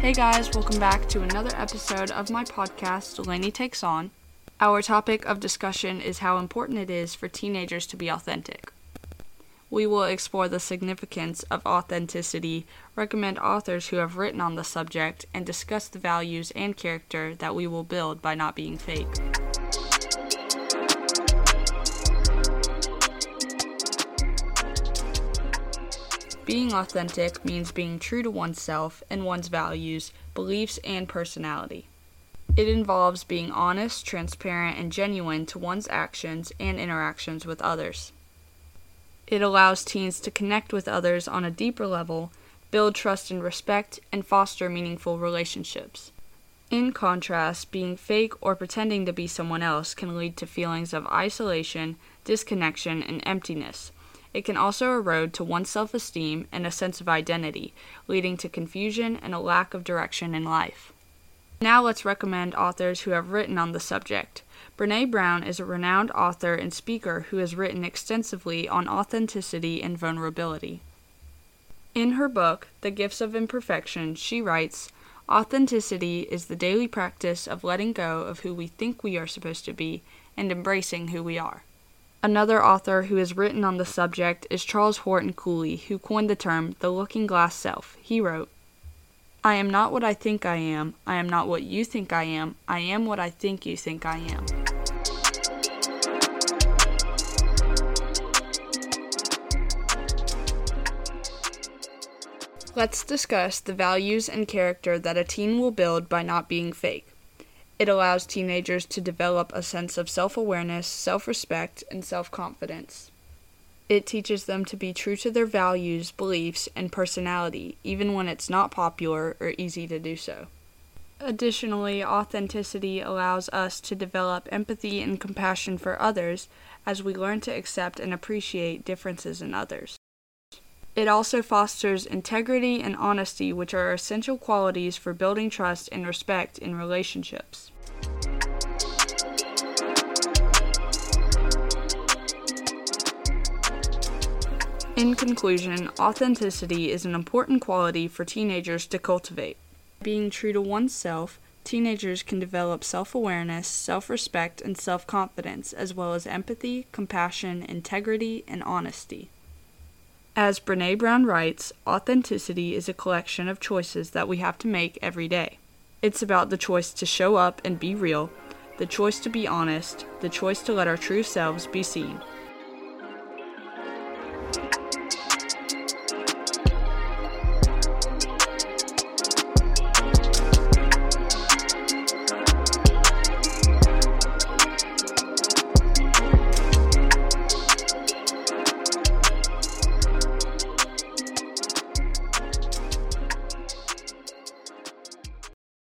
Hey guys, welcome back to another episode of my podcast, Delaney Takes On. Our topic of discussion is how important it is for teenagers to be authentic. We will explore the significance of authenticity, recommend authors who have written on the subject, and discuss the values and character that we will build by not being fake. Being authentic means being true to oneself and one's values, beliefs, and personality. It involves being honest, transparent, and genuine to one's actions and interactions with others. It allows teens to connect with others on a deeper level, build trust and respect, and foster meaningful relationships. In contrast, being fake or pretending to be someone else can lead to feelings of isolation, disconnection, and emptiness it can also erode to one's self esteem and a sense of identity, leading to confusion and a lack of direction in life. Now let's recommend authors who have written on the subject. Brene Brown is a renowned author and speaker who has written extensively on authenticity and vulnerability. In her book, The Gifts of Imperfection, she writes Authenticity is the daily practice of letting go of who we think we are supposed to be and embracing who we are. Another author who has written on the subject is Charles Horton Cooley, who coined the term the looking glass self. He wrote, I am not what I think I am. I am not what you think I am. I am what I think you think I am. Let's discuss the values and character that a teen will build by not being fake. It allows teenagers to develop a sense of self awareness, self respect, and self confidence. It teaches them to be true to their values, beliefs, and personality, even when it's not popular or easy to do so. Additionally, authenticity allows us to develop empathy and compassion for others as we learn to accept and appreciate differences in others. It also fosters integrity and honesty, which are essential qualities for building trust and respect in relationships. In conclusion, authenticity is an important quality for teenagers to cultivate. Being true to oneself, teenagers can develop self awareness, self respect, and self confidence, as well as empathy, compassion, integrity, and honesty. As Brene Brown writes, authenticity is a collection of choices that we have to make every day. It's about the choice to show up and be real, the choice to be honest, the choice to let our true selves be seen,